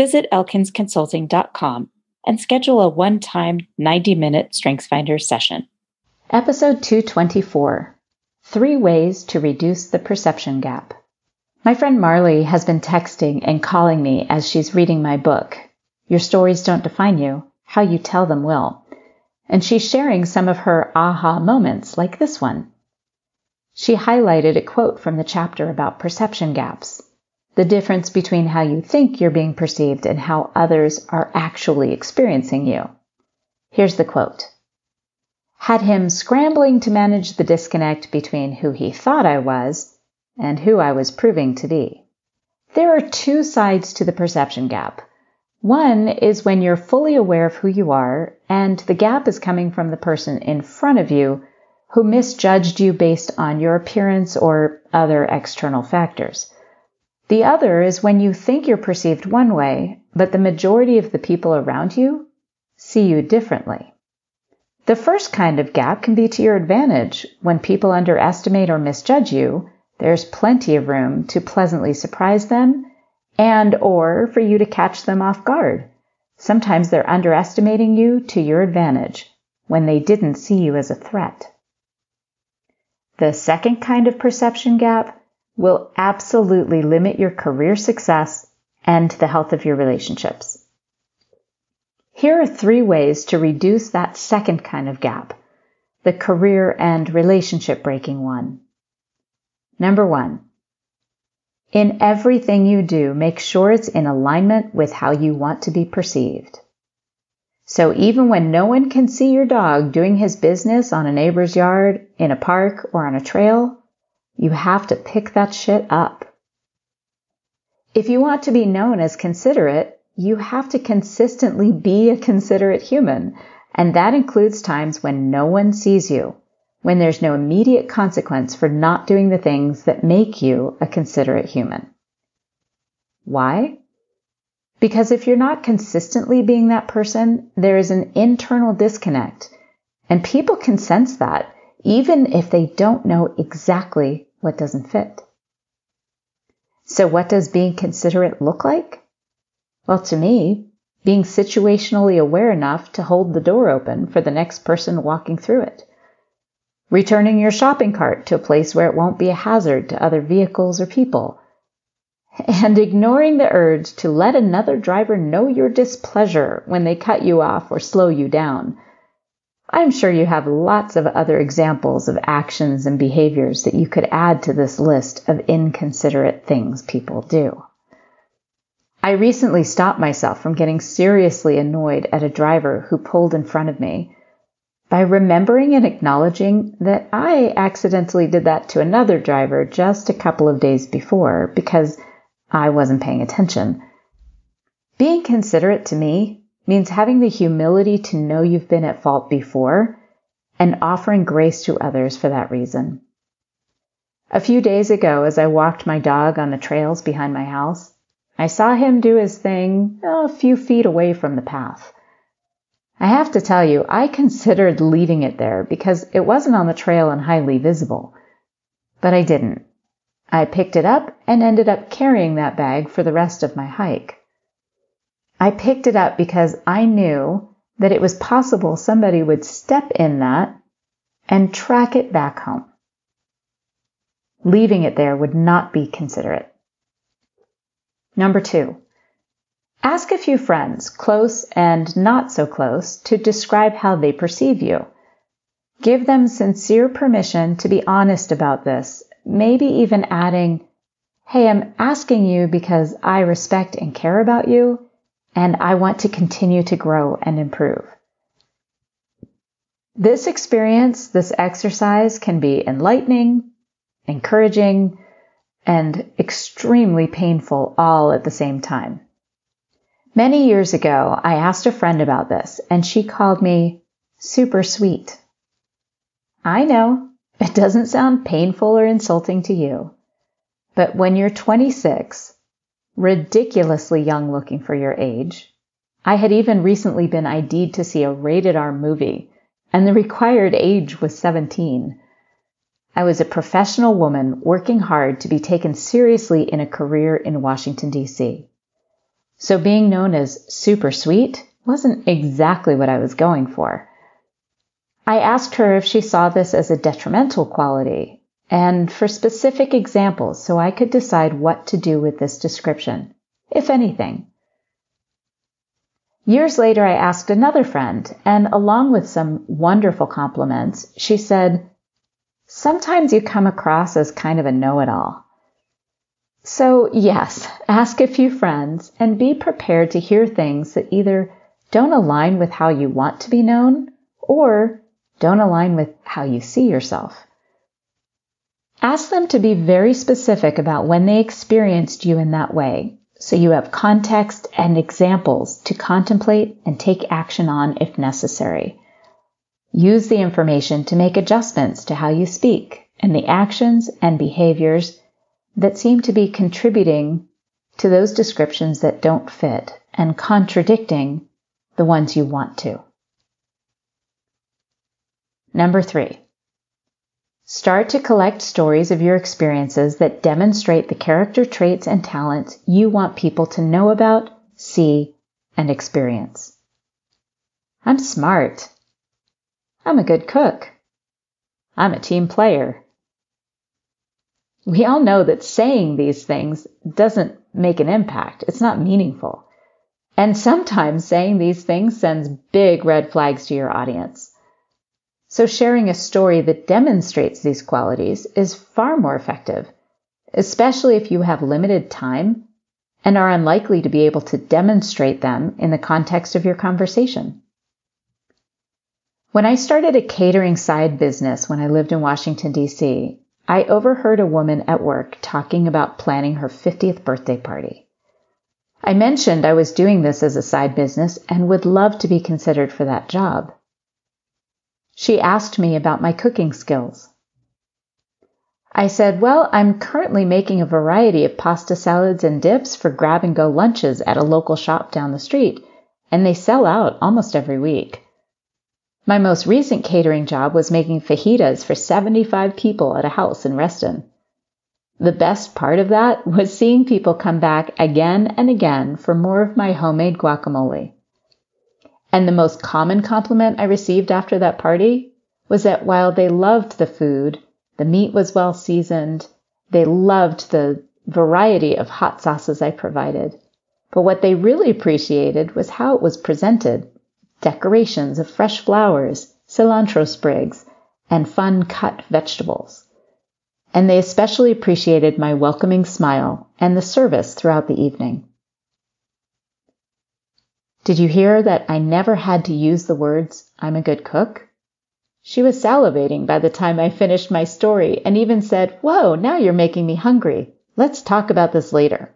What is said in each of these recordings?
visit elkinsconsulting.com and schedule a one time 90 minute StrengthsFinder session. Episode 224 Three Ways to Reduce the Perception Gap. My friend Marley has been texting and calling me as she's reading my book, Your Stories Don't Define You, How You Tell Them Will. And she's sharing some of her aha moments, like this one. She highlighted a quote from the chapter about perception gaps, the difference between how you think you're being perceived and how others are actually experiencing you. Here's the quote. Had him scrambling to manage the disconnect between who he thought I was and who I was proving to be. There are two sides to the perception gap. One is when you're fully aware of who you are and the gap is coming from the person in front of you who misjudged you based on your appearance or other external factors. The other is when you think you're perceived one way, but the majority of the people around you see you differently. The first kind of gap can be to your advantage. When people underestimate or misjudge you, there's plenty of room to pleasantly surprise them and or for you to catch them off guard. Sometimes they're underestimating you to your advantage when they didn't see you as a threat. The second kind of perception gap will absolutely limit your career success and the health of your relationships. Here are three ways to reduce that second kind of gap, the career and relationship breaking one. Number one, in everything you do, make sure it's in alignment with how you want to be perceived. So even when no one can see your dog doing his business on a neighbor's yard, in a park, or on a trail, you have to pick that shit up. If you want to be known as considerate, you have to consistently be a considerate human. And that includes times when no one sees you, when there's no immediate consequence for not doing the things that make you a considerate human. Why? Because if you're not consistently being that person, there is an internal disconnect. And people can sense that, even if they don't know exactly what doesn't fit. So, what does being considerate look like? Well, to me, being situationally aware enough to hold the door open for the next person walking through it. Returning your shopping cart to a place where it won't be a hazard to other vehicles or people and ignoring the urge to let another driver know your displeasure when they cut you off or slow you down. I'm sure you have lots of other examples of actions and behaviors that you could add to this list of inconsiderate things people do. I recently stopped myself from getting seriously annoyed at a driver who pulled in front of me by remembering and acknowledging that I accidentally did that to another driver just a couple of days before because I wasn't paying attention. Being considerate to me means having the humility to know you've been at fault before and offering grace to others for that reason. A few days ago, as I walked my dog on the trails behind my house, I saw him do his thing a few feet away from the path. I have to tell you, I considered leaving it there because it wasn't on the trail and highly visible. But I didn't. I picked it up and ended up carrying that bag for the rest of my hike. I picked it up because I knew that it was possible somebody would step in that and track it back home. Leaving it there would not be considerate. Number two, Ask a few friends, close and not so close, to describe how they perceive you. Give them sincere permission to be honest about this, maybe even adding, Hey, I'm asking you because I respect and care about you, and I want to continue to grow and improve. This experience, this exercise can be enlightening, encouraging, and extremely painful all at the same time. Many years ago, I asked a friend about this, and she called me super sweet. I know it doesn't sound painful or insulting to you, but when you're 26, ridiculously young looking for your age, I had even recently been ID'd to see a rated R movie, and the required age was 17. I was a professional woman working hard to be taken seriously in a career in Washington, D.C. So being known as super sweet wasn't exactly what I was going for. I asked her if she saw this as a detrimental quality and for specific examples so I could decide what to do with this description, if anything. Years later, I asked another friend, and along with some wonderful compliments, she said, Sometimes you come across as kind of a know it all. So, yes, ask a few friends and be prepared to hear things that either don't align with how you want to be known or don't align with how you see yourself. Ask them to be very specific about when they experienced you in that way so you have context and examples to contemplate and take action on if necessary. Use the information to make adjustments to how you speak and the actions and behaviors that seem to be contributing to those descriptions that don't fit and contradicting the ones you want to. Number three, start to collect stories of your experiences that demonstrate the character traits and talents you want people to know about, see, and experience. I'm smart. I'm a good cook. I'm a team player. We all know that saying these things doesn't make an impact. It's not meaningful. And sometimes saying these things sends big red flags to your audience. So sharing a story that demonstrates these qualities is far more effective, especially if you have limited time and are unlikely to be able to demonstrate them in the context of your conversation. When I started a catering side business when I lived in Washington, D.C., I overheard a woman at work talking about planning her 50th birthday party. I mentioned I was doing this as a side business and would love to be considered for that job. She asked me about my cooking skills. I said, Well, I'm currently making a variety of pasta salads and dips for grab and go lunches at a local shop down the street, and they sell out almost every week. My most recent catering job was making fajitas for 75 people at a house in Reston. The best part of that was seeing people come back again and again for more of my homemade guacamole. And the most common compliment I received after that party was that while they loved the food, the meat was well seasoned, they loved the variety of hot sauces I provided. But what they really appreciated was how it was presented decorations of fresh flowers, cilantro sprigs, and fun cut vegetables. And they especially appreciated my welcoming smile and the service throughout the evening. Did you hear that I never had to use the words, I'm a good cook? She was salivating by the time I finished my story and even said, Whoa, now you're making me hungry. Let's talk about this later.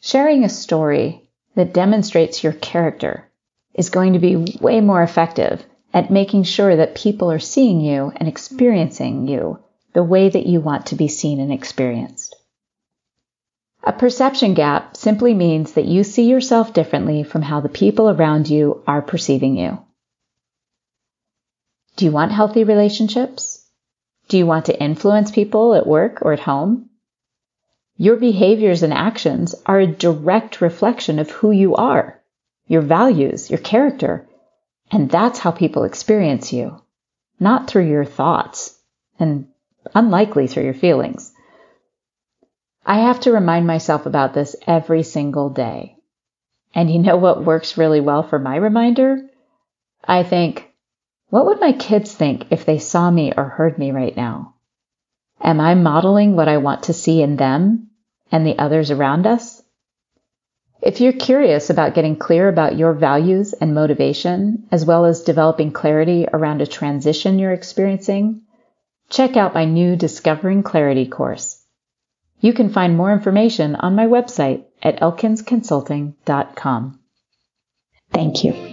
Sharing a story that demonstrates your character is going to be way more effective at making sure that people are seeing you and experiencing you the way that you want to be seen and experienced. A perception gap simply means that you see yourself differently from how the people around you are perceiving you. Do you want healthy relationships? Do you want to influence people at work or at home? Your behaviors and actions are a direct reflection of who you are your values, your character. And that's how people experience you, not through your thoughts and unlikely through your feelings. I have to remind myself about this every single day. And you know what works really well for my reminder? I think, what would my kids think if they saw me or heard me right now? Am I modeling what I want to see in them and the others around us? If you're curious about getting clear about your values and motivation, as well as developing clarity around a transition you're experiencing, check out my new Discovering Clarity course. You can find more information on my website at elkinsconsulting.com. Thank you.